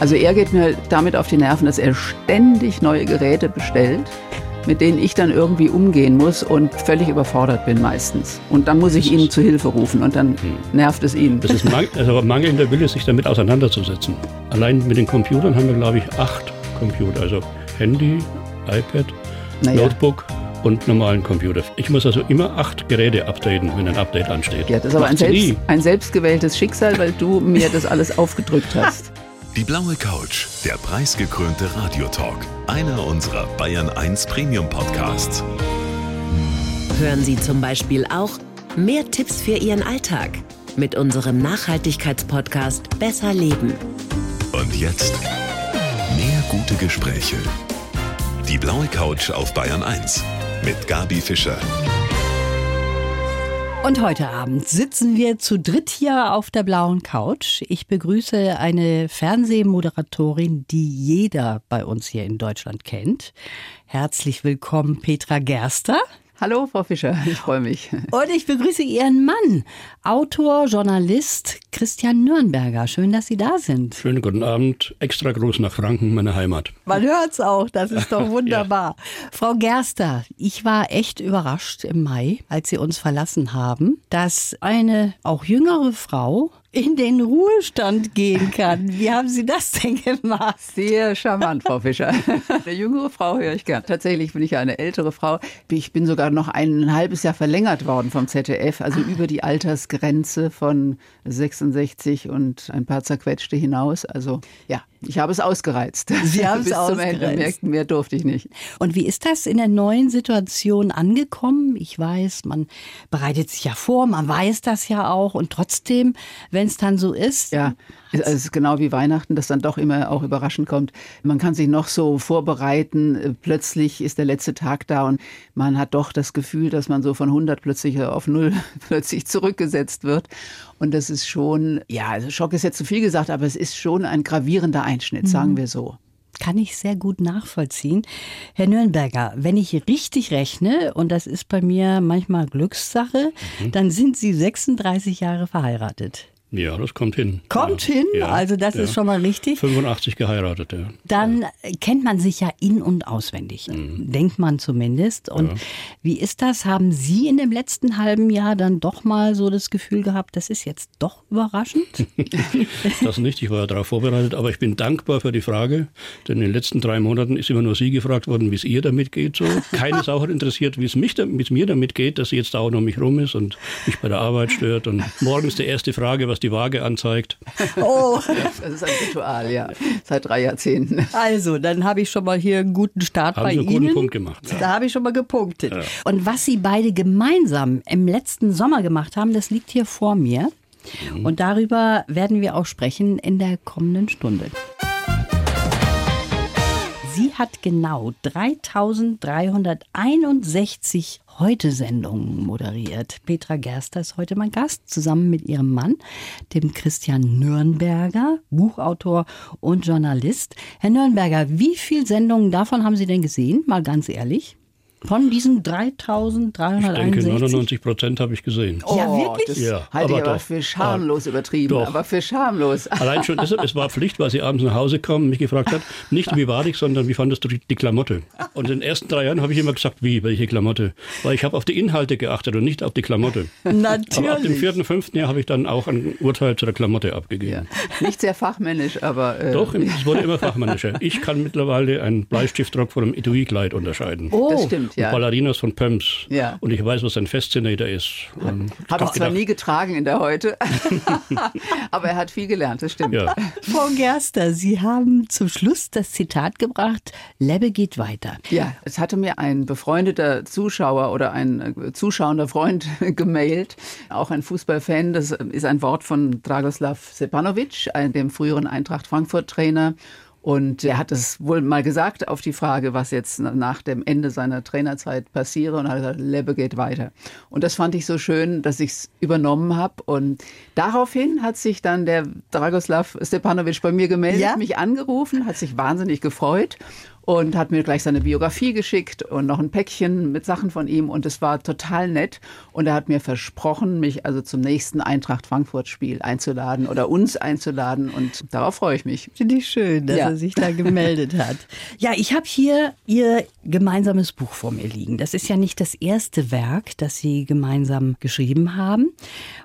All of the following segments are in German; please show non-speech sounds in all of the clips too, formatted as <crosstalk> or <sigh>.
Also er geht mir damit auf die Nerven, dass er ständig neue Geräte bestellt, mit denen ich dann irgendwie umgehen muss und völlig überfordert bin meistens. Und dann muss ich ihn zu Hilfe rufen und dann nervt es ihn. Das ist mang also mangelnder Wille, sich damit auseinanderzusetzen. Allein mit den Computern haben wir, glaube ich, acht Computer. Also Handy, iPad, Naja. Notebook und normalen Computer. Ich muss also immer acht Geräte updaten, wenn ein Update ansteht. Ja, das ist aber ein, selbst, ein selbstgewähltes Schicksal, weil du mir das alles aufgedrückt hast. Die blaue Couch, der preisgekrönte Radiotalk. Einer unserer Bayern 1 Premium Podcasts. Hören Sie zum Beispiel auch mehr Tipps für Ihren Alltag mit unserem Nachhaltigkeitspodcast Besser Leben. Und jetzt mehr gute Gespräche. Die blaue Couch auf Bayern 1 mit Gabi Fischer. Und heute Abend sitzen wir zu dritt hier auf der blauen Couch. Ich begrüße eine Fernsehmoderatorin, die jeder bei uns hier in Deutschland kennt. Herzlich willkommen, Petra Gerster. Hallo, Frau Fischer, <laughs> ich freue mich. Und ich begrüße Ihren Mann, Autor, Journalist Christian Nürnberger. Schön, dass Sie da sind. Schönen guten Abend. Extra groß nach Franken, meine Heimat. Man hört's auch, das ist doch <laughs> wunderbar. Frau Gerster, ich war echt überrascht im Mai, als Sie uns verlassen haben, dass eine auch jüngere Frau in den Ruhestand gehen kann. Wie haben Sie das denn gemacht? Sehr charmant, Frau Fischer. <laughs> Eine jüngere Frau höre ich gern. Tatsächlich bin ich ja eine ältere Frau. Ich bin sogar noch ein halbes Jahr verlängert worden vom ZDF, also über die Altersgrenze von 66 und ein paar zerquetschte hinaus. Also ja, ich habe es ausgereizt. Sie haben <laughs> es zum Ende. ausgereizt. Mehr, durfte ich nicht. Und wie ist das in der neuen Situation angekommen? Ich weiß, man bereitet sich ja vor, man weiß das ja auch und trotzdem, wenn es dann so ist, Ja, es ist genau wie Weihnachten, das dann doch immer auch überraschend kommt. Man kann sich noch so vorbereiten, äh, plötzlich ist der letzte Tag da und man hat doch das Gefühl, dass man so von 100 plötzlich auf null <laughs> plötzlich zurückgesetzt wird. Und das ist schon, ja, also Schock ist jetzt zu viel gesagt, aber es ist schon ein gravierender Einschnitt, sagen wir so. Kann ich sehr gut nachvollziehen. Herr Nürnberger, wenn ich richtig rechne, und das ist bei mir manchmal Glückssache, Mhm. dann sind Sie 36 Jahre verheiratet. Ja, das kommt hin. Kommt ja. hin, Ja, also das ja. ist schon mal richtig. 85 geheiratet, ja. Dann kennt man sich ja in- und auswendig, Mhm. denkt man zumindest. Und wie ist das? Haben Sie in dem letzten halben Jahr dann doch mal so das Gefühl gehabt, das ist jetzt doch überraschend? <laughs> Das nicht, ich war darauf vorbereitet, aber ich bin dankbar für die Frage, denn in den letzten drei Monaten ist immer nur Sie gefragt worden, wie es ihr damit geht. So. Keine Sau <laughs> hat interessiert, wie es, mich, da- wie es mir damit geht, dass sie jetzt dauernd um mich rum ist und mich bei der Arbeit stört. Und morgens die erste Frage, was die Waage anzeigt. <laughs> oh, Das ist ein Ritual, ja, seit drei Jahrzehnten. also, dann habe ich schon mal hier einen guten Start Haben bei Sie einen Ihnen. guten Punkt gemacht. Da habe ich schon mal gepunktet. Und was Sie beide gemeinsam im letzten Sommer gemacht haben, das liegt hier vor mir. Mhm. Und darüber werden wir auch sprechen in der kommenden Stunde. Sie hat genau 3361 Heute-Sendungen moderiert. Petra Gerster ist heute mein Gast, zusammen mit ihrem Mann, dem Christian Nürnberger, Buchautor und Journalist. Herr Nürnberger, wie viele Sendungen davon haben Sie denn gesehen? Mal ganz ehrlich. Von diesen Ich denke, 3361? 99 Prozent habe ich gesehen. Ja, wirklich? Das Ja, halte ich aber aber doch. für schamlos übertrieben, Doch. aber für schamlos. <laughs> Allein schon deshalb, es war Pflicht, weil sie abends nach Hause kam und mich gefragt hat, nicht wie war ich, sondern wie fandest du die, die Klamotte? Und in den ersten drei Jahren habe ich immer gesagt, wie, welche Klamotte? Weil ich habe auf die Inhalte geachtet und nicht auf die Klamotte. Aber ab dem Natürlich. vierten, fünften Jahr habe ich dann auch ein Urteil zu der Klamotte abgegeben. Ja. Nicht sehr fachmännisch, aber äh, Doch, es wurde immer <laughs> fachmännischer. Ich kann mittlerweile einen Bleistiftrock von einem Etui-Kleid unterscheiden. Oh, das stimmt, ja. Und Ballerinas von Pumps. Ja. Und ich weiß, was ein Fascinator ist. Habe ich zwar gedacht, nie getragen in der Heute, <laughs> aber er hat viel gelernt, das stimmt. Ja, <laughs> Frau Gerster, Sie haben zum Schluss das Zitat gebracht, Lebbe geht weiter. Ja, es hatte mir ein befreundeter Zuschauer oder ein äh, zuschauender Freund <laughs> gemailt, auch ein Fußballfan. Das ist ein Wort von Dragoslav Sepanovic, dem früheren Eintracht Frankfurt-Trainer. Und er hat es wohl mal gesagt auf die Frage, was jetzt nach dem Ende seiner Trainerzeit passiere. Und er hat gesagt, Lebbe geht weiter. Und das fand ich so schön, dass ich es übernommen habe. Und daraufhin hat sich dann der Dragoslav Stepanovic bei mir gemeldet, Ja? mich angerufen, hat sich wahnsinnig gefreut. Und hat mir gleich seine Biografie geschickt und noch ein Päckchen mit Sachen von ihm und es war total nett und er hat mir versprochen, mich also zum nächsten Eintracht Frankfurt Spiel einzuladen oder uns einzuladen und darauf freue ich mich. Finde ich schön, dass ja. er sich da gemeldet hat. <laughs> Ja, ich habe hier Ihr gemeinsames Buch vor mir liegen. Das ist ja nicht das erste Werk, das Sie gemeinsam geschrieben haben.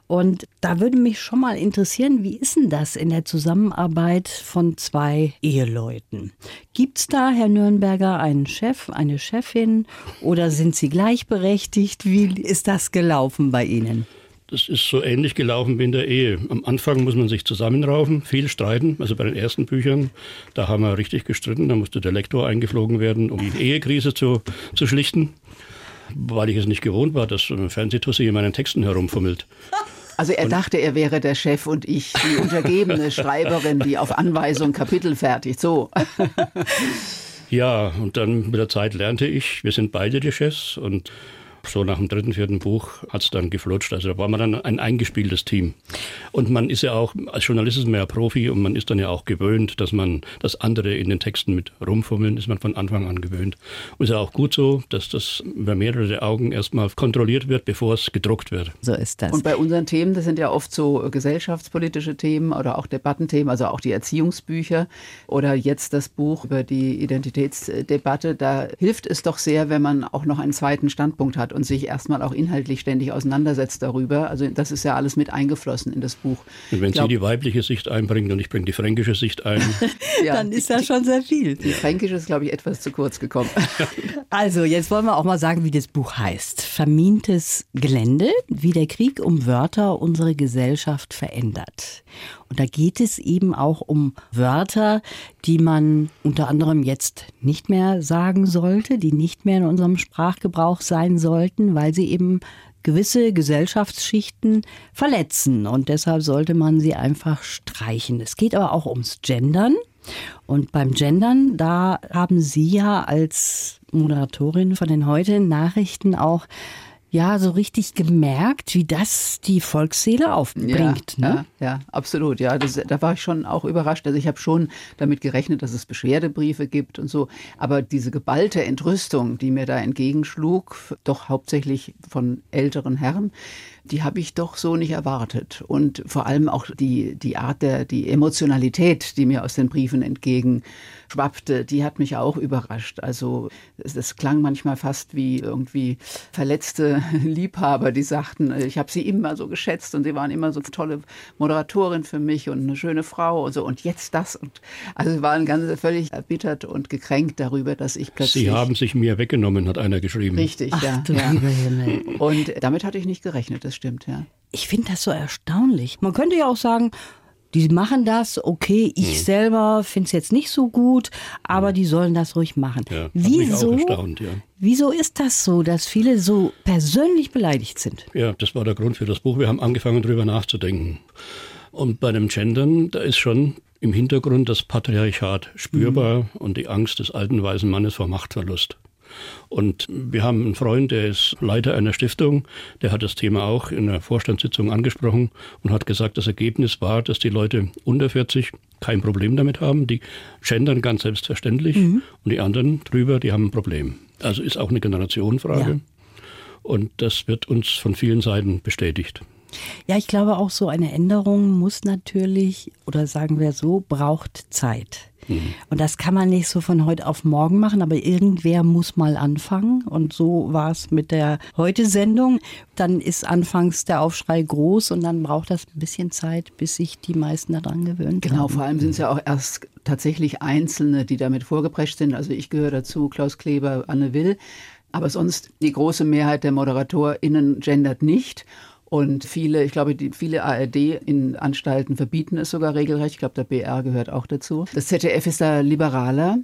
Und da würde mich schon mal interessieren, wie ist denn das in der Zusammenarbeit von zwei Eheleuten? Gibt es da, Herr Nürnberger, einen Chef, eine Chefin oder sind Sie gleichberechtigt? Wie ist das gelaufen bei Ihnen? Das ist so ähnlich gelaufen wie in der Ehe. Am Anfang muss man sich zusammenraufen, viel streiten. Also bei den ersten Büchern, da haben wir richtig gestritten. Da musste der Lektor eingeflogen werden, um die Ehekrise zu, zu schlichten. Weil ich es nicht gewohnt war, dass ein Fernsehtussi in meinen Texten herumfummelt. Also er und dachte, er wäre der Chef und ich die untergebene <laughs> Schreiberin, die auf Anweisung Kapitel fertigt. So. Ja, und dann mit der Zeit lernte ich, wir sind beide die Chefs und so nach dem dritten, vierten Buch hat es dann geflutscht. Also da war man dann ein eingespieltes Team. Und man ist ja auch, als Journalist ist man ja Profi und man ist dann ja auch gewöhnt, dass man das andere in den Texten mit rumfummeln, ist man von Anfang an gewöhnt. Und es ist ja auch gut so, dass das über mehrere Augen erstmal kontrolliert wird, bevor es gedruckt wird. So ist das. Und bei unseren Themen, das sind ja oft so gesellschaftspolitische Themen oder auch Debattenthemen, also auch die Erziehungsbücher oder jetzt das Buch über die Identitätsdebatte, da hilft es doch sehr, wenn man auch noch einen zweiten Standpunkt hat und sich erstmal auch inhaltlich ständig auseinandersetzt darüber. Also das ist ja alles mit eingeflossen in das Buch. Und wenn glaub, Sie die weibliche Sicht einbringen und ich bringe die fränkische Sicht ein. <laughs> ja, dann ist das schon sehr viel. Die fränkische ist, glaube ich, etwas zu kurz gekommen. <laughs> also jetzt wollen wir auch mal sagen, wie das Buch heißt. Vermintes Gelände, wie der Krieg um Wörter unsere Gesellschaft verändert. Und da geht es eben auch um Wörter, die man unter anderem jetzt nicht mehr sagen sollte, die nicht mehr in unserem Sprachgebrauch sein sollten, weil sie eben gewisse Gesellschaftsschichten verletzen. Und deshalb sollte man sie einfach streichen. Es geht aber auch ums Gendern. Und beim Gendern, da haben Sie ja als Moderatorin von den heute Nachrichten auch ja so richtig gemerkt, wie das die Volksseele aufbringt. Ja, ne? ja, ja, absolut. Ja, das, da war ich schon auch überrascht. Also ich habe schon damit gerechnet, dass es Beschwerdebriefe gibt und so. Aber diese geballte Entrüstung, die mir da entgegenschlug, doch hauptsächlich von älteren Herren, die habe ich doch so nicht erwartet. Und vor allem auch die, die Art der, die Emotionalität, die mir aus den Briefen entgegenschwappte, die hat mich auch überrascht. Also es, es klang manchmal fast wie irgendwie verletzte <laughs> Liebhaber, die sagten, ich habe sie immer so geschätzt und sie waren immer so eine tolle Moderatorin für mich und eine schöne Frau und so. Und jetzt das. Und also sie waren ganz völlig erbittert und gekränkt darüber, dass ich plötzlich. Sie haben sich mir weggenommen, hat einer geschrieben. Richtig, Ach, ja. ja. Und damit hatte ich nicht gerechnet. Das das stimmt, ja. Ich finde das so erstaunlich. Man könnte ja auch sagen, die machen das, okay, ich hm. selber finde es jetzt nicht so gut, aber hm. die sollen das ruhig machen. Ja, wieso, ja. wieso ist das so, dass viele so persönlich beleidigt sind? Ja, das war der Grund für das Buch. Wir haben angefangen, darüber nachzudenken. Und bei dem Gendern, da ist schon im Hintergrund das Patriarchat spürbar mhm. und die Angst des alten weißen Mannes vor Machtverlust. Und wir haben einen Freund, der ist Leiter einer Stiftung, der hat das Thema auch in einer Vorstandssitzung angesprochen und hat gesagt, das Ergebnis war, dass die Leute unter 40 kein Problem damit haben. Die gendern ganz selbstverständlich mhm. und die anderen drüber, die haben ein Problem. Also ist auch eine Generationenfrage. Ja. Und das wird uns von vielen Seiten bestätigt. Ja, ich glaube auch so eine Änderung muss natürlich, oder sagen wir so, braucht Zeit. Mhm. Und das kann man nicht so von heute auf morgen machen, aber irgendwer muss mal anfangen. Und so war es mit der Heute-Sendung. Dann ist anfangs der Aufschrei groß und dann braucht das ein bisschen Zeit, bis sich die meisten daran gewöhnen. Genau, vor allem sind es ja auch erst tatsächlich Einzelne, die damit vorgeprescht sind. Also ich gehöre dazu, Klaus Kleber, Anne Will. Aber sonst die große Mehrheit der ModeratorInnen gendert nicht. Und viele, ich glaube, die, viele ARD-Anstalten verbieten es sogar regelrecht. Ich glaube, der BR gehört auch dazu. Das ZDF ist da liberaler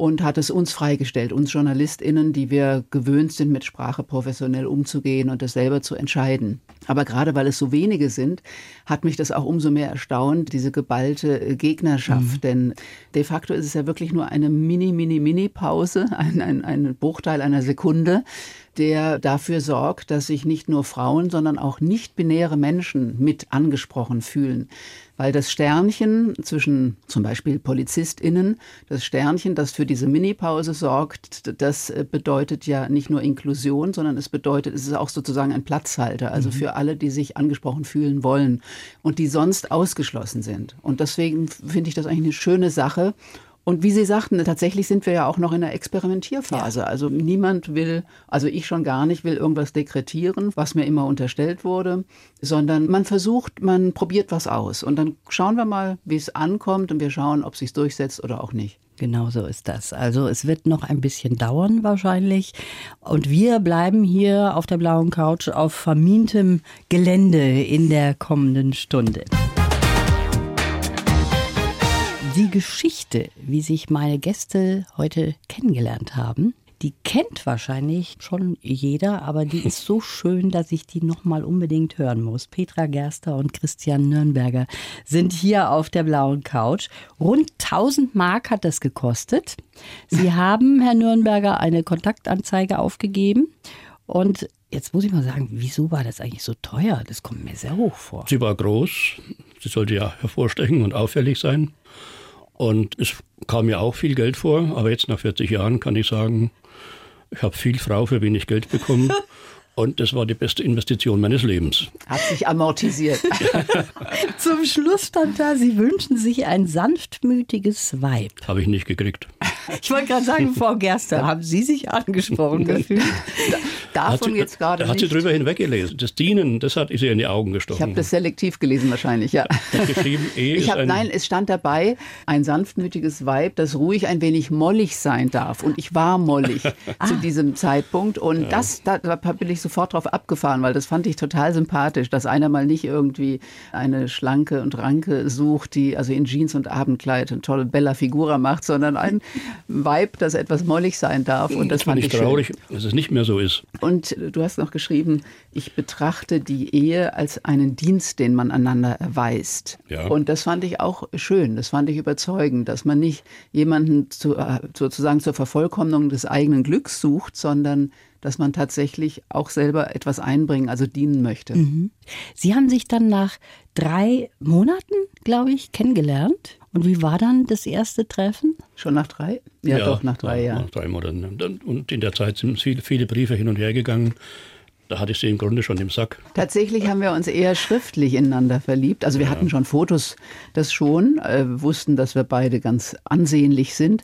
und hat es uns freigestellt, uns JournalistInnen, die wir gewöhnt sind, mit Sprache professionell umzugehen und das selber zu entscheiden. Aber gerade weil es so wenige sind, hat mich das auch umso mehr erstaunt, diese geballte Gegnerschaft. Mhm. Denn de facto ist es ja wirklich nur eine mini, mini, mini Pause, <laughs> ein, ein, ein Bruchteil einer Sekunde, der dafür sorgt, dass sich nicht nur Frauen, sondern auch nicht-binäre Menschen mit angesprochen fühlen. Weil das Sternchen zwischen zum Beispiel PolizistInnen, das Sternchen, das für diese Minipause sorgt, das äh, bedeutet ja nicht nur Inklusion, sondern es bedeutet, es ist auch sozusagen ein Platzhalter, also mhm. für alle, die sich angesprochen fühlen wollen und die sonst ausgeschlossen sind. Und deswegen finde ich das eigentlich eine schöne Sache. Und wie Sie sagten, tatsächlich sind wir ja auch noch in der Experimentierphase. Ja. Also niemand will, also ich schon gar nicht, will irgendwas dekretieren, was mir immer unterstellt wurde, sondern man versucht, man probiert was aus. Und dann schauen wir mal, wie es ankommt und wir schauen, ob es sich durchsetzt oder auch nicht. Genau so ist das. Also es wird noch ein bisschen dauern wahrscheinlich. Und wir bleiben hier auf der blauen Couch auf vermintem Gelände in der kommenden Stunde. Die Geschichte, wie sich meine Gäste heute kennengelernt haben, die kennt wahrscheinlich schon jeder, aber die ist so <laughs> schön, dass ich die nochmal unbedingt hören muss. Petra Gerster und Christian Nürnberger sind hier auf der blauen Couch. Rund 1000 Mark hat das gekostet. Sie <laughs> haben, Herr Nürnberger, eine Kontaktanzeige aufgegeben und Jetzt muss ich mal sagen, wieso war das eigentlich so teuer? Das kommt mir sehr hoch vor. Sie war groß, sie sollte ja hervorstechen und auffällig sein. Und es kam mir auch viel Geld vor, aber jetzt nach 40 Jahren kann ich sagen, ich habe viel Frau für wenig Geld bekommen. <laughs> Und das war die beste Investition meines Lebens. Hat sich amortisiert. <laughs> Zum Schluss stand da, Sie wünschen sich ein sanftmütiges Weib. Habe ich nicht gekriegt. Ich wollte gerade sagen, Frau Gerster, <laughs> haben Sie sich angesprochen gefühlt? Davon sie, jetzt gerade Da hat sie drüber hinweggelesen. Das Dienen, das hat sie in die Augen gestochen. Ich habe das selektiv gelesen wahrscheinlich, ja. geschrieben, e ich hab, <laughs> nein, es stand dabei, ein sanftmütiges Weib, das ruhig ein wenig mollig sein darf. Und ich war mollig <laughs> ah. zu diesem Zeitpunkt. Und ja. das, da, da bin ich sofort drauf abgefahren, weil das fand ich total sympathisch, dass einer mal nicht irgendwie eine schlanke und ranke sucht, die also in Jeans und Abendkleid eine tolle Bella Figura macht, sondern ein <laughs> Weib, das etwas mollig sein darf. Und das, das fand ich traurig, schön. dass es nicht mehr so ist. Und du hast noch geschrieben, ich betrachte die Ehe als einen Dienst, den man einander erweist. Ja. Und das fand ich auch schön, das fand ich überzeugend, dass man nicht jemanden zu, äh, sozusagen zur Vervollkommnung des eigenen Glücks sucht, sondern dass man tatsächlich auch selber etwas einbringen, also dienen möchte. Mhm. Sie haben sich dann nach drei Monaten, glaube ich, kennengelernt. Und wie war dann das erste Treffen? Schon nach drei? Ja, ja doch, nach drei Jahren. Nach drei Monaten. Und in der Zeit sind viele, viele Briefe hin und her gegangen. Da hatte ich sie im Grunde schon im Sack. Tatsächlich haben wir uns eher schriftlich ineinander verliebt. Also wir ja. hatten schon Fotos, das schon, äh, wussten, dass wir beide ganz ansehnlich sind.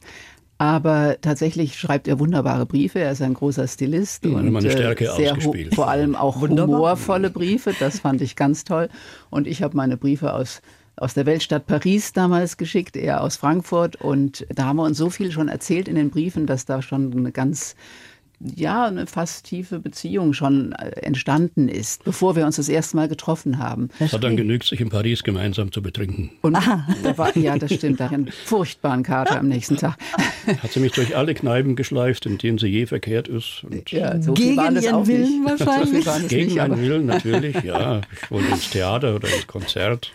Aber tatsächlich schreibt er wunderbare Briefe. Er ist ein großer Stilist ja, und eine Stärke äh, sehr vor allem auch Wunderbar. humorvolle Briefe. Das fand ich ganz toll. Und ich habe meine Briefe aus aus der Weltstadt Paris damals geschickt, er aus Frankfurt. Und da haben wir uns so viel schon erzählt in den Briefen, dass da schon eine ganz ja, eine fast tiefe Beziehung schon äh, entstanden ist, bevor wir uns das erste Mal getroffen haben. Es hat dann genügt, sich in Paris gemeinsam zu betrinken. Und da war, <laughs> ja, das stimmt, da einen furchtbaren Kater am nächsten Tag. <laughs> Hat sie mich durch alle Kneipen geschleift, in denen sie je verkehrt ist. Und ja, so Gegen ihren Willen nicht. <laughs> wahrscheinlich. So Gegen nicht, meinen Willen natürlich, ja. Ich wollte ins Theater oder ins Konzert.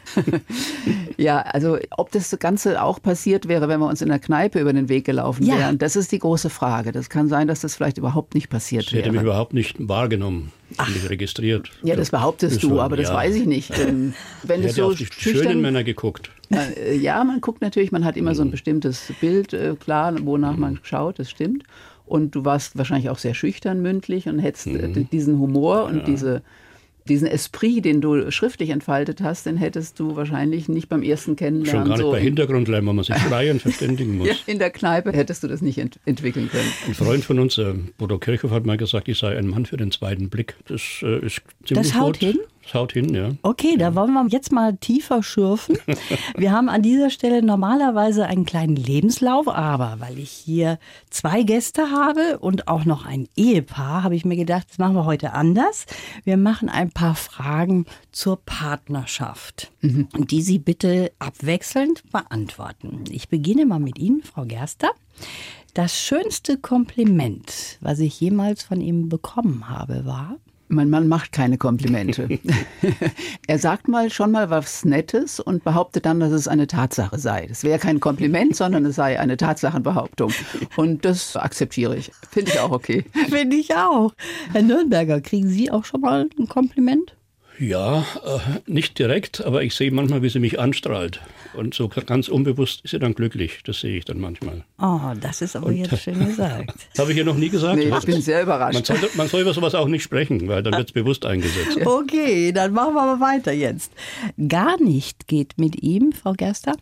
Ja, also ob das Ganze auch passiert wäre, wenn wir uns in der Kneipe über den Weg gelaufen ja. wären, das ist die große Frage. Das kann sein, dass das vielleicht überhaupt überhaupt nicht passiert das wäre. hätte mich überhaupt nicht wahrgenommen, nicht registriert. Ja, das behauptest du, aber das ja. weiß ich nicht. Ähm, wenn es so auf die schüchtern, schönen Männer geguckt. Äh, ja, man guckt natürlich, man hat immer so ein mhm. bestimmtes Bild, äh, klar, wonach man schaut, das stimmt. Und du warst wahrscheinlich auch sehr schüchtern mündlich und hättest äh, mhm. diesen Humor und ja. diese diesen Esprit, den du schriftlich entfaltet hast, den hättest du wahrscheinlich nicht beim ersten Kennenlernen. Schon gar nicht so bei Hintergrundlärm, wo man sich <laughs> schreien verständigen muss. Ja, in der Kneipe hättest du das nicht ent entwickeln können. Ein Freund von uns, äh, Bodo Kirchhoff, hat mal gesagt, ich sei ein Mann für den zweiten Blick. Das äh, ist ziemlich Das haut gut. hin? Das haut hin, ja. Okay, da wollen wir jetzt mal tiefer schürfen. <laughs> Wir haben an dieser Stelle normalerweise einen kleinen Lebenslauf, aber weil ich hier zwei Gäste habe und auch noch ein Ehepaar, habe ich mir gedacht, das machen wir heute anders. Wir machen ein paar Fragen zur Partnerschaft, mhm. die Sie bitte abwechselnd beantworten. Ich beginne mal mit Ihnen, Frau Gerster. Das schönste Kompliment, was ich jemals von ihm bekommen habe, war? Mein Mann macht keine Komplimente. <laughs> er sagt mal schon mal was Nettes und behauptet dann, dass es eine Tatsache sei. Das wäre kein Kompliment, sondern es sei eine Tatsachenbehauptung. Und das akzeptiere ich. Finde ich auch okay. Finde ich auch. Herr Nürnberger, kriegen Sie auch schon mal ein Kompliment? Ja, äh, nicht direkt, aber ich sehe manchmal, wie sie mich anstrahlt. Und so ganz unbewusst ist sie dann glücklich. Das sehe ich dann manchmal. Oh, das ist aber und, jetzt schön <laughs> gesagt. Habe ich hier noch nie gesagt? Nee, ich bin sehr überrascht. Man soll, man soll über sowas auch nicht sprechen, weil dann wird es bewusst eingesetzt. <laughs> Okay, dann machen wir mal weiter jetzt. Gar nicht geht mit ihm, Frau Gerster?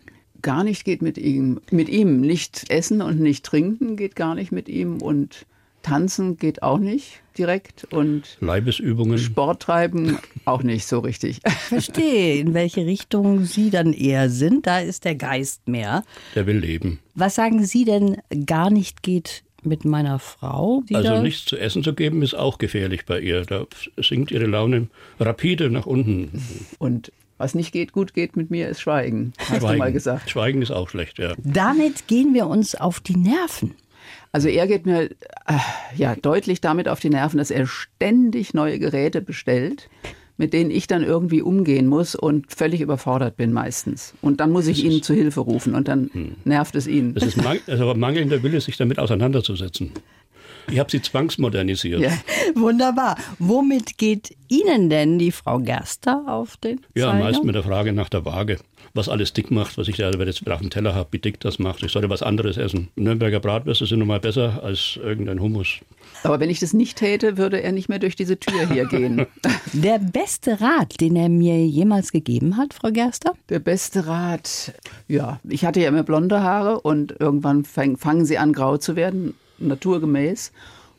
Gar nicht geht mit ihm. Mit ihm nicht essen und nicht trinken geht gar nicht mit ihm und Tanzen geht auch nicht direkt und Leibesübungen. Sport treiben auch nicht so richtig. <laughs> Verstehe, in welche Richtung Sie dann eher sind. Da ist der Geist mehr. Der will leben. Was sagen Sie denn, gar nicht geht mit meiner Frau? Also nichts zu essen zu geben ist auch gefährlich bei ihr. Da sinkt ihre Laune rapide nach unten. Und was nicht geht, gut geht mit mir, ist Schweigen. Hast Schweigen. du mal gesagt. Schweigen ist auch schlecht, ja. Damit gehen wir uns auf die Nerven. Also er geht mir äh, ja deutlich damit auf die Nerven, dass er ständig neue Geräte bestellt, mit denen ich dann irgendwie umgehen muss und völlig überfordert bin meistens. Und dann muss ich ihn zu Hilfe rufen und dann hm. nervt es ihn. Das ist also mangelnder Wille, sich damit auseinanderzusetzen. Ich habe sie zwangsmodernisiert. Ja. Wunderbar. Womit geht Ihnen denn die Frau Gerster auf den Ja, meist mit der Frage nach der Waage was alles dick macht, was ich da jetzt auf dem Teller habe, wie dick das macht. Ich sollte was anderes essen. Nürnberger Bratwürste sind nun mal besser als irgendein Hummus. Aber wenn ich das nicht täte, würde er nicht mehr durch diese Tür hier gehen. <laughs> Der beste Rat, den er mir jemals gegeben hat, Frau Gerster? Der beste Rat, ja, ich hatte ja immer blonde Haare und irgendwann fangen sie an grau zu werden, naturgemäß.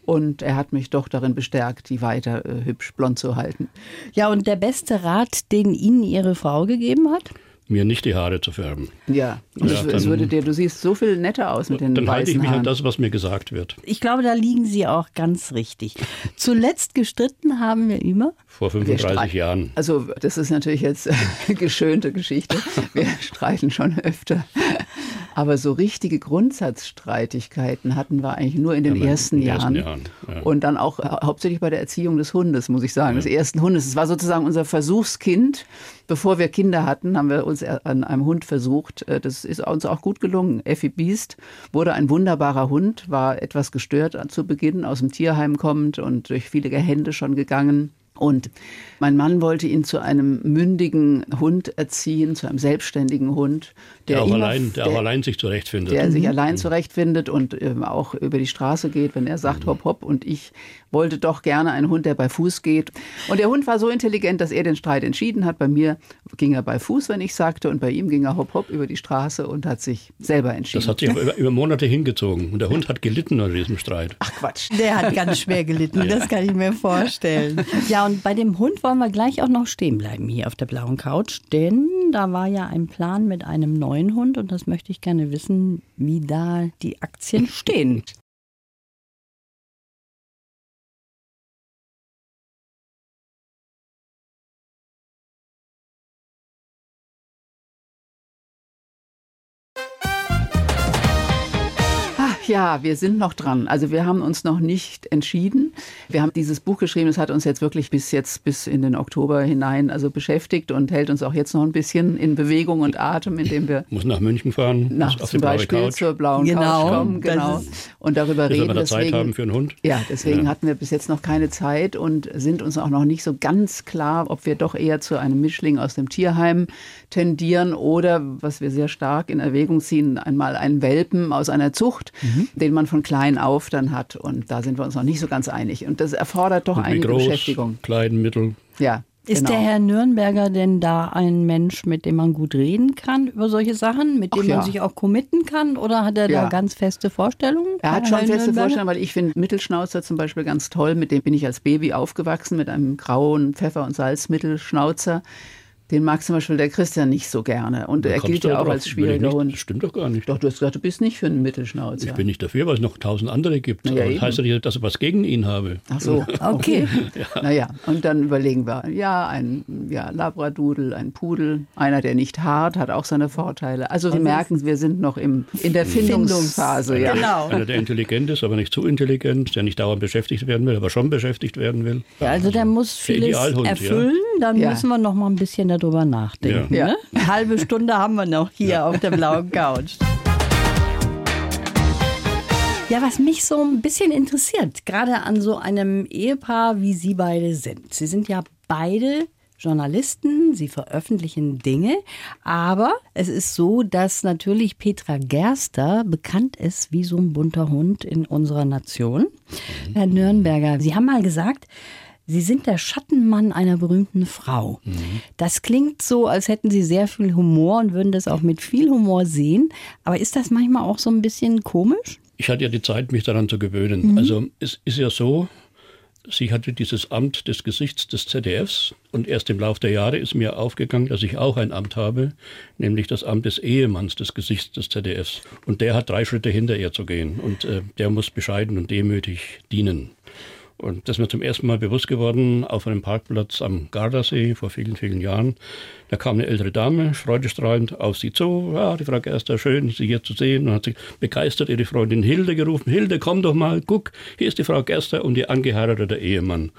Und er hat mich doch darin bestärkt, die weiter äh, hübsch blond zu halten. Ja, und der beste Rat, den Ihnen Ihre Frau gegeben hat? Mir nicht die Haare zu färben. Ja, und ja, es, würde dir, du siehst so viel netter aus mit den Dann halte ich mich Haaren. an das, was mir gesagt wird. Ich glaube, da liegen Sie auch ganz richtig. Zuletzt gestritten haben wir immer? Vor 35 Jahren. Also das ist natürlich jetzt eine <laughs> geschönte Geschichte. Wir <laughs> streiten schon öfter. Aber so richtige Grundsatzstreitigkeiten hatten wir eigentlich nur in den ja, ersten, in Jahren. Ersten Jahren ja. Und dann auch hauptsächlich bei der Erziehung des Hundes, muss ich sagen, des ersten Hundes. Es war sozusagen unser Versuchskind bevor wir Kinder hatten, haben wir uns an einem Hund versucht. Äh, das ist uns auch gut gelungen. Effi Biest wurde ein wunderbarer Hund, war etwas gestört zu Beginn, aus dem Tierheim kommend und durch viele Hände schon gegangen. Und mein Mann wollte ihn zu einem mündigen Hund erziehen, zu einem selbstständigen Hund, der, der, auch, allein, der, der, auch allein sich zurechtfindet. Der mhm. sich allein zurechtfindet und ähm, auch über die Straße geht, wenn er sagt mhm. hopp hopp. Und ich wollte doch gerne einen Hund, der bei Fuß geht. Und der Hund war so intelligent, dass er den Streit entschieden hat. Bei mir ging er bei Fuß, wenn ich sagte, und bei ihm ging er hopp hopp über die Straße und hat sich selber entschieden. Das hat sich über, über, Monate hingezogen. Und der Hund hat gelitten unter diesem Streit. Ach Quatsch. Der hat ganz schwer gelitten, das kann ich mir vorstellen. <laughs> Ja, und bei dem Hund wollen wir gleich auch noch stehen bleiben hier auf der blauen Couch, denn da war ja ein Plan mit einem neuen Hund und das möchte ich gerne wissen, wie da die Aktien stehen. <laughs> ja, wir sind noch dran. Also wir haben uns noch nicht entschieden. Wir haben dieses Buch geschrieben, das hat uns jetzt wirklich bis jetzt, bis in den Oktober hinein also beschäftigt und hält uns auch jetzt noch ein bisschen in Bewegung und Atem, indem wir... Muss nach München fahren, nach zum Beispiel Couch. zur blauen genau, Couch kommen, genau. Und darüber reden. Wir da Zeit haben für einen Hund. Ja, deswegen ja. hatten wir bis jetzt noch keine Zeit und sind uns auch noch nicht so ganz klar, ob wir doch eher zu einem Mischling aus dem Tierheim tendieren oder, was wir sehr stark in Erwägung ziehen, einmal einen Welpen aus einer Zucht. Mhm den man von klein auf dann hat. Und da sind wir uns noch nicht so ganz einig. Und das erfordert doch einige groß, Beschäftigung. Klein, mittel. Ja. Ist genau. der Herr Nürnberger denn da ein Mensch, mit dem man gut reden kann über solche Sachen, mit dem Ach, man ja. sich auch committen kann? Oder hat er ja. da ganz feste Vorstellungen? Er hat schon Herr feste Vorstellungen, weil ich finde Mittelschnauzer zum Beispiel ganz toll. Mit dem bin ich als Baby aufgewachsen, mit einem grauen Pfeffer- und Salzmittelschnauzer. Den mag zum Beispiel der Christian nicht so gerne. Und er gilt ja auch als schwieriger Hund. Das stimmt doch gar nicht. Doch, du hast gesagt, du bist nicht für einen Mittelschnauzer. Ich bin nicht dafür, weil es noch tausend andere gibt. Ja, das heißt ja nicht, dass ich was gegen ihn habe. Ach so, okay. <laughs> ja. Naja, und dann überlegen wir, ja, ein ja, Labradudel, ein Pudel, einer, der nicht hart, hat auch seine Vorteile. Also wir merken, wir sind noch im, in der Findungsphase. Ja. Genau. Einer, der intelligent ist, aber nicht zu intelligent, der nicht dauernd beschäftigt werden will, aber schon beschäftigt werden will. Ja, also der muss vieles erfüllen, dann müssen wir noch mal ein bisschen darüber nachdenken. Ja. Ne? Eine halbe Stunde haben wir noch hier ja. auf der blauen Couch. Ja, was mich so ein bisschen interessiert, gerade an so einem Ehepaar, wie Sie beide sind. Sie sind ja beide Journalisten, sie veröffentlichen Dinge, aber es ist so, dass natürlich Petra Gerster bekannt ist wie so ein bunter Hund in unserer Nation. Herr Nürnberger, Sie haben mal gesagt, Sie sind der Schattenmann einer berühmten Frau. Mhm. Das klingt so, als hätten Sie sehr viel Humor und würden das auch mit viel Humor sehen. Aber ist das manchmal auch so ein bisschen komisch? Ich hatte ja die Zeit, mich daran zu gewöhnen. Mhm. Also es ist ja so, Sie hatte dieses Amt des Gesichts des ZDFs und erst im Laufe der Jahre ist mir aufgegangen, dass ich auch ein Amt habe, nämlich das Amt des Ehemanns des Gesichts des ZDFs. Und der hat drei Schritte hinter ihr zu gehen und äh, der muss bescheiden und demütig dienen. Und das ist mir zum ersten Mal bewusst geworden auf einem Parkplatz am Gardasee vor vielen, vielen Jahren. Da kam eine ältere Dame, freudestrahlend auf sie zu. Ja, die Frau Gerster, schön, Sie hier zu sehen. Und hat sie begeistert ihre Freundin Hilde gerufen. Hilde, komm doch mal, guck, hier ist die Frau Gerster und ihr angeheirateter Ehemann.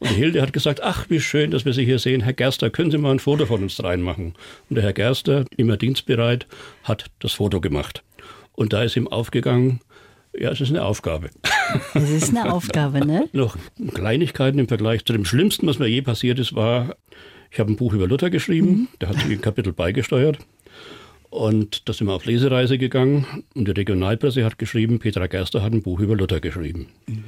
Und Hilde hat gesagt, ach, wie schön, dass wir Sie hier sehen. Herr Gerster, können Sie mal ein Foto von uns dreien machen? Und der Herr Gerster, immer dienstbereit, hat das Foto gemacht. Und da ist ihm aufgegangen, ja, es ist eine Aufgabe. Es ist eine Aufgabe, ne? <laughs> Noch Kleinigkeiten im Vergleich zu dem Schlimmsten, was mir je passiert ist, war, ich habe ein Buch über Luther geschrieben, mhm. da hat sich ein Kapitel beigesteuert. Und da sind wir auf Lesereise gegangen und die Regionalpresse hat geschrieben, Petra Gerster hat ein Buch über Luther geschrieben. Mhm.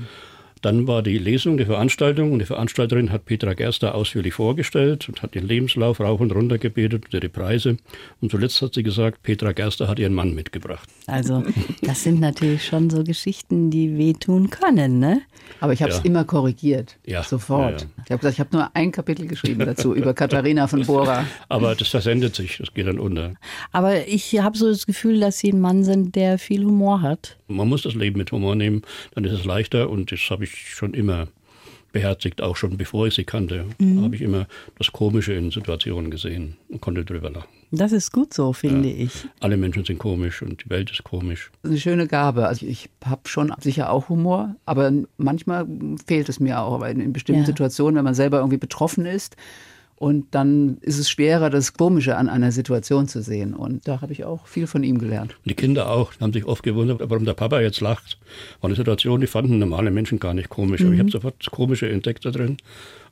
Dann war die Lesung, die Veranstaltung und die Veranstalterin hat Petra Gerster ausführlich vorgestellt und hat ihren Lebenslauf rauf und runter gebetet und ihre Preise. Und zuletzt hat sie gesagt, Petra Gerster hat ihren Mann mitgebracht. Also das sind natürlich schon so Geschichten, die wehtun können, ne? Aber ich habe es ja. immer korrigiert, ja. sofort. Ja, ich habe gesagt, ich habe nur ein Kapitel geschrieben dazu über Katharina von Bora. <laughs> Aber das versendet sich, das geht dann unter. Aber ich habe so das Gefühl, dass Sie ein Mann sind, der viel Humor hat. Man muss das Leben mit Humor nehmen, dann ist es leichter und das habe ich schon immer beherzigt, auch schon bevor ich sie kannte, mhm. habe ich immer das Komische in Situationen gesehen und konnte drüber lachen. Das ist gut so, finde ja. ich. Alle Menschen sind komisch und die Welt ist komisch. Das ist eine schöne Gabe. Also ich habe schon sicher auch Humor, aber manchmal fehlt es mir auch. Aber in bestimmten ja. Situationen, wenn man selber irgendwie betroffen ist, und dann ist es schwerer, das Komische an einer Situation zu sehen. Und da habe ich auch viel von ihm gelernt. Die Kinder auch, haben sich oft gewundert, warum der Papa jetzt lacht. War eine Situation, die fanden normale Menschen gar nicht komisch. Mhm. Aber ich mhm. habe sofort das Komische entdeckt da drin.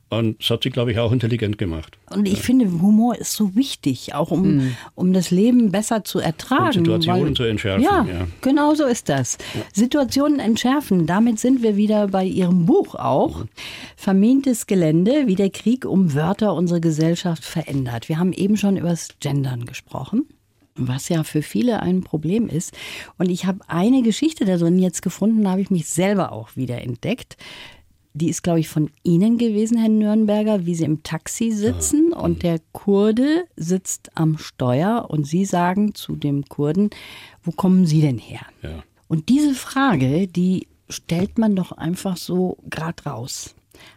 Und das hat sie, glaube ich, auch intelligent gemacht. Und ich ja. finde, Humor ist so wichtig, auch um, mhm. um das Leben besser zu ertragen. Um Situationen weil, zu entschärfen. Ja, ja, genau so ist das. Ja. Situationen entschärfen, damit sind wir wieder bei Ihrem Buch auch. Mhm. Vermintes Gelände, wie der Krieg um Wörter unsere Gesellschaft verändert. Wir haben eben schon über das Gendern gesprochen was ja für viele ein Problem ist. Und ich habe eine Geschichte da drin jetzt gefunden, da habe ich mich selber auch wieder entdeckt die ist, glaube ich, von Ihnen gewesen, Herr Nürnberger, wie Sie im Taxi sitzen ja. und der Kurde sitzt am Steuer und Sie sagen zu dem Kurden, wo kommen Sie denn her? Ja. Und diese Frage, die stellt man doch einfach so gerade raus.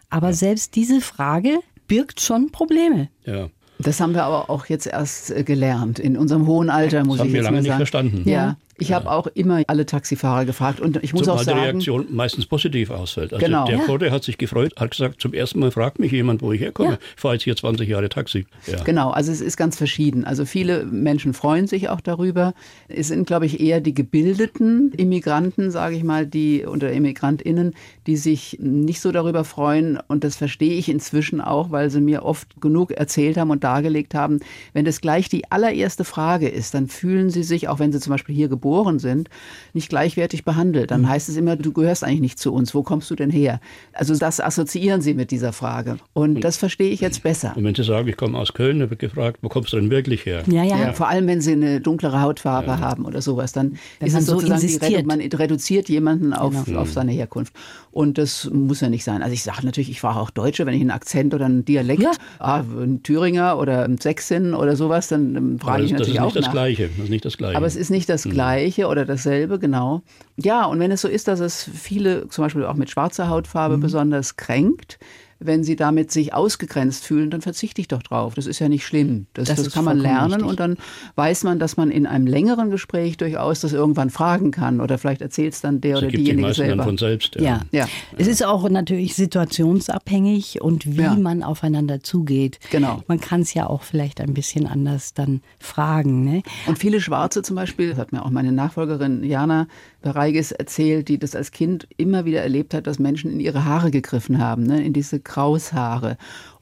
Aber ja. selbst diese Frage birgt schon Probleme. Ja. Das haben wir aber auch jetzt erst äh, gelernt in unserem hohen Alter, muss das ich jetzt haben wir lange mal sagen. nicht verstanden. Ja. Ich habe auch immer alle Taxifahrer gefragt und ich muss Zumal auch sagen, die Reaktion meistens positiv ausfällt. Also genau. der ja. Kunde hat sich gefreut, hat gesagt, zum ersten Mal fragt mich jemand, wo ich herkomme. Ja. Ich fahre jetzt hier 20 Jahre Taxi. Ja. Genau, also es ist ganz verschieden. Also viele Menschen freuen sich auch darüber. Es sind, glaube ich, eher die gebildeten Immigranten, sage ich mal, die oder Immigrantinnen, die sich nicht so darüber freuen. Und das verstehe ich inzwischen auch, weil sie mir oft genug erzählt haben und dargelegt haben. Wenn das gleich die allererste Frage ist, dann fühlen sie sich, auch wenn sie zum Beispiel hier geboren geboren sind, nicht gleichwertig behandelt. Dann mhm. heißt es immer, du gehörst eigentlich nicht zu uns. Wo kommst du denn her? Also das assoziieren sie mit dieser Frage. Und das verstehe ich jetzt besser. Und wenn Sie sagen, ich komme aus Köln, dann wird gefragt, wo kommst du denn wirklich her? Ja, ja. ja vor allem, wenn Sie eine dunklere Hautfarbe ja. haben oder sowas, dann wenn ist es sozusagen, so die, man reduziert jemanden auf, genau. auf seine Herkunft. Und das muss ja nicht sein. Also ich sage natürlich, ich frage auch Deutsche, wenn ich einen Akzent oder einen Dialekt, ja. ah, ein Thüringer oder ein Sächsin oder sowas, dann frage ich natürlich auch Das ist nicht das Gleiche. Das ist nicht das Gleiche. Aber es ist nicht das mhm. Gleiche. Gleiche oder dasselbe, genau. Ja, und wenn es so ist, dass es viele, zum Beispiel auch mit schwarzer Hautfarbe, mhm. besonders kränkt, wenn sie damit sich ausgegrenzt fühlen, dann verzichte ich doch drauf. Das ist ja nicht schlimm. Das, das, das kann man lernen richtig. und dann weiß man, dass man in einem längeren Gespräch durchaus das irgendwann fragen kann oder vielleicht erzählt es dann der das oder diejenige die selber. Dann von selbst. Ja. Ja. ja. es ist auch natürlich situationsabhängig und wie ja. man aufeinander zugeht. Genau. Man kann es ja auch vielleicht ein bisschen anders dann fragen. Ne? Und viele Schwarze zum Beispiel, das hat mir auch meine Nachfolgerin Jana Bereiges erzählt, die das als Kind immer wieder erlebt hat, dass Menschen in ihre Haare gegriffen haben, ne? in diese Kraushaare.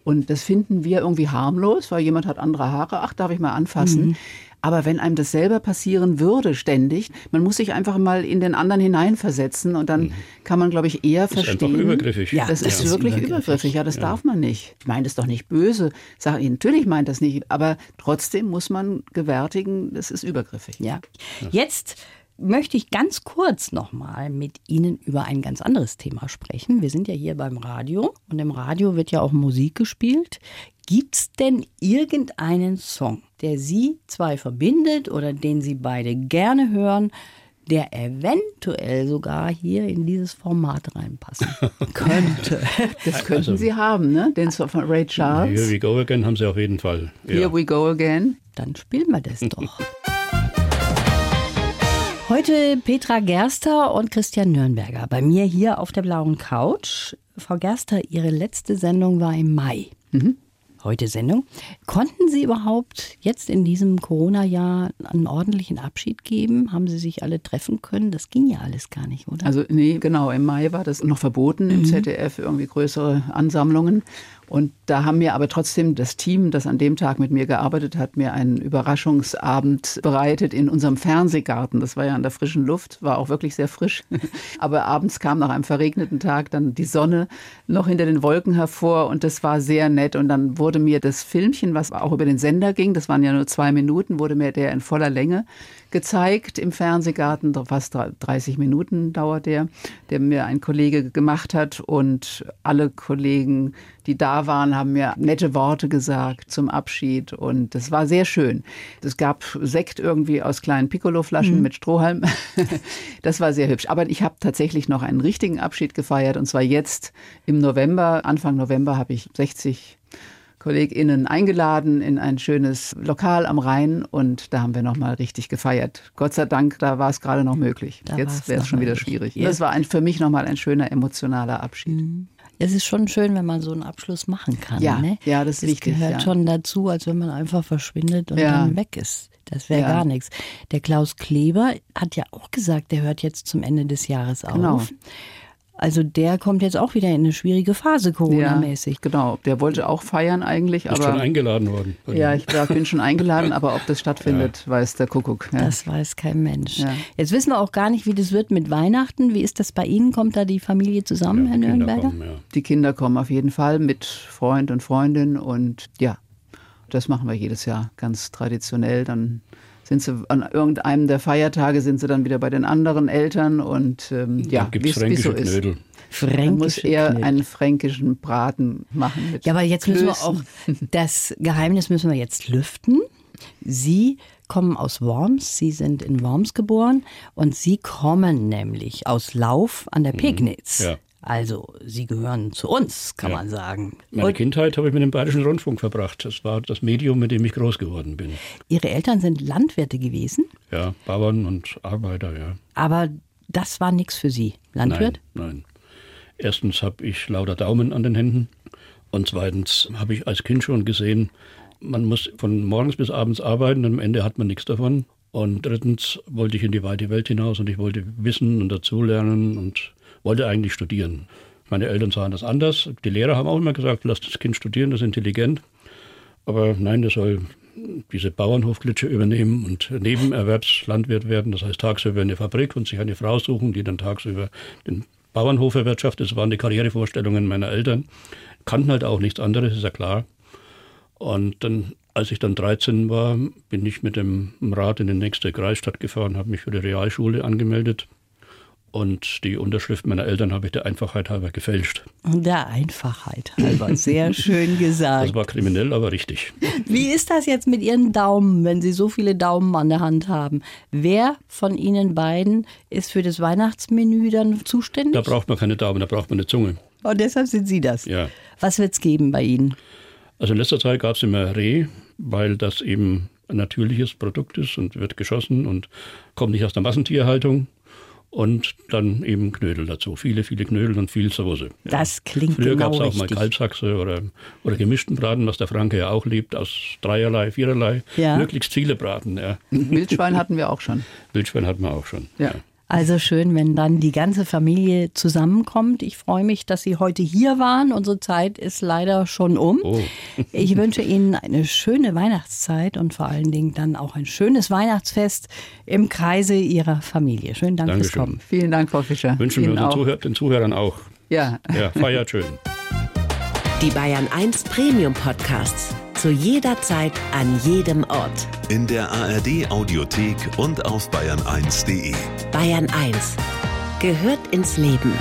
Und das finden wir irgendwie harmlos, weil jemand hat andere Haare. Ach, darf ich mal anfassen? Mhm. Aber wenn einem das selber passieren würde, ständig, man muss sich einfach mal in den anderen hineinversetzen und dann mhm. kann man, glaube ich, eher das verstehen. Ist einfach übergriffig. Ja, das ja. ist wirklich übergriffig. übergriffig. Ja, das ja. darf man nicht. Ich meine das doch nicht böse. Sag ich, natürlich meint das nicht. Aber trotzdem muss man gewärtigen, das ist übergriffig. Ja. Jetzt möchte ich ganz kurz nochmal mit Ihnen über ein ganz anderes Thema sprechen. Wir sind ja hier beim Radio und im Radio wird ja auch Musik gespielt. Gibt es denn irgendeinen Song, der Sie zwei verbindet oder den Sie beide gerne hören, der eventuell sogar hier in dieses Format reinpassen <laughs> könnte. Das könnten also, Sie haben, ne? Den Song von Ray Charles. Here We Go Again haben Sie auf jeden Fall. Ja. Here We Go Again. Dann spielen wir das doch. Heute Petra Gerster und Christian Nürnberger bei mir hier auf der blauen Couch. Frau Gerster, Ihre letzte Sendung war im Mai. Mhm heute Sendung. Konnten Sie überhaupt jetzt in diesem Corona-Jahr einen ordentlichen Abschied geben? Haben Sie sich alle treffen können? Das ging ja alles gar nicht, oder? Also nee, genau. Im Mai war das noch verboten mhm. im ZDF, irgendwie größere Ansammlungen. Und da haben mir aber trotzdem das Team, das an dem Tag mit mir gearbeitet hat, mir einen Überraschungsabend bereitet in unserem Fernsehgarten. Das war ja an der frischen Luft, war auch wirklich sehr frisch. <laughs> aber abends kam nach einem verregneten Tag dann die Sonne noch hinter den Wolken hervor und das war sehr nett. Und dann wurde mir das Filmchen, was auch über den Sender ging, das waren ja nur zwei Minuten, wurde mir der in voller Länge gezeigt im Fernsehgarten. Fast 30 Minuten dauert der, der mir ein Kollege gemacht hat. Und alle Kollegen, die da waren, haben mir nette Worte gesagt zum Abschied. Und das war sehr schön. Es gab Sekt irgendwie aus kleinen Piccolo-Flaschen mhm. mit Strohhalm. <laughs> das war sehr hübsch. Aber ich habe tatsächlich noch einen richtigen Abschied gefeiert. Und zwar jetzt im November. Anfang November habe ich 60 KollegInnen eingeladen in ein schönes Lokal am Rhein und da haben wir nochmal richtig gefeiert. Gott sei Dank, da war es gerade noch möglich. Da Jetzt wäre es schon wieder schwierig. Ja. Das war ein, für mich nochmal ein schöner emotionaler Abschied. Mhm. Es ist schon schön, wenn man so einen Abschluss machen kann. Ja, ne? ja das, das wichtig, gehört ja. schon dazu, als wenn man einfach verschwindet und ja. dann weg ist. Das wäre ja. gar nichts. Der Klaus Kleber hat ja auch gesagt, der hört jetzt zum Ende des Jahres genau. auf. Genau. Also der kommt jetzt auch wieder in eine schwierige Phase, Corona-mäßig. Ja, genau, der wollte auch feiern eigentlich. Ist aber, schon eingeladen worden. Ja, ich glaub, bin schon eingeladen, <laughs> aber ob das stattfindet, ja. weiß der Kuckuck. Ja. Das weiß kein Mensch. Ja. Jetzt wissen wir auch gar nicht, wie das wird mit Weihnachten. Wie ist das bei Ihnen? Kommt da die Familie zusammen, Herr Nürnberger? Kommen, die Kinder kommen auf jeden Fall mit Freund und Freundin und ja, das machen wir jedes Jahr ganz traditionell. Dann sind sie an irgendeinem der Feiertage sind sie dann wieder bei den anderen Eltern und ähm, ja, wie es so ist. Knödel. Man muss eher Knödel. einen fränkischen Braten machen. Mit ja, aber jetzt Klößen. müssen wir auch, <laughs> das Geheimnis müssen wir jetzt lüften. Sie kommen aus Worms, Sie sind in Worms geboren und Sie kommen nämlich aus Lauf an der mhm. Pegnitz. Ja. Also, Sie gehören zu uns, kann ja. man sagen. Meine Und Kindheit habe ich mit dem Bayerischen Rundfunk verbracht. Das war das Medium, mit dem ich groß geworden bin. Ihre Eltern sind Landwirte gewesen? Ja, Bauern und Arbeiter, ja. Aber das war nichts für Sie, Landwirt? Nein, nein. Erstens habe ich lauter Daumen an den Händen. Und zweitens habe ich als Kind schon gesehen, man muss von morgens bis abends arbeiten und am Ende hat man nichts davon. Und drittens wollte ich in die weite Welt hinaus und ich wollte wissen und dazulernen und wollte eigentlich studieren. Meine Eltern sahen das anders. Die Lehrer haben auch immer gesagt, lass das Kind studieren, das ist intelligent. Aber nein, das soll diese Bauernhofklitsche übernehmen und Nebenerwerbslandwirt werden. Das heißt, tagsüber in eine Fabrik und sich eine Frau suchen, die dann tagsüber den Bauernhof erwirtschaftet. Das waren die Karrierevorstellungen meiner Eltern. Kannten halt auch nichts anderes, ist ja klar. Und dann, als ich dann 13 war, bin ich mit dem Rat in die nächste Kreisstadt gefahren, habe mich für die Realschule angemeldet und die Unterschrift meiner Eltern habe ich der Einfachheit halber gefälscht. Der Einfachheit halber, sehr <laughs> schön gesagt. Das war kriminell, aber richtig. Wie ist das jetzt mit Ihren Daumen, wenn Sie so viele Daumen an der Hand haben? Wer von Ihnen beiden ist für das Weihnachtsmenü dann zuständig? Da braucht man keine Daumen, da braucht man eine Zunge. Und deshalb sind Sie das? Ja. Was wird es geben bei Ihnen? Also in letzter Zeit gab es immer Reh, weil das eben ein natürliches Produkt ist und wird geschossen und kommt nicht aus der Massentierhaltung und dann eben Knödel dazu. Viele, viele Knödel und viel Soße. Ja. Das klingt Früher genau gab es auch richtig. mal Kalbsachse oder, oder gemischten Braten, was der Franke ja auch liebt, aus dreierlei, viererlei. Ja. Möglichst viele Braten. Ja. Wildschwein hatten wir auch schon. Wildschwein hatten wir auch schon. Ja. Also schön, wenn dann die ganze Familie zusammenkommt. Ich freue mich, dass Sie heute hier waren. Unsere Zeit ist leider schon um. Oh. <laughs> Ich wünsche Ihnen eine schöne Weihnachtszeit und vor allen Dingen dann auch ein schönes Weihnachtsfest im Kreise Ihrer Familie. Schönen Dank Dankeschön. fürs Kommen. Vielen Dank, Frau Fischer. Wünschen wir Ihnen unseren auch. Zuhör den Zuhörern auch. Ja. Ja, feiert schön. Die Bayern 1 Premium Podcasts. Zu jeder Zeit, an jedem Ort. In der ARD Audiothek und auf bayern1.de. Bayern 1 gehört ins Leben.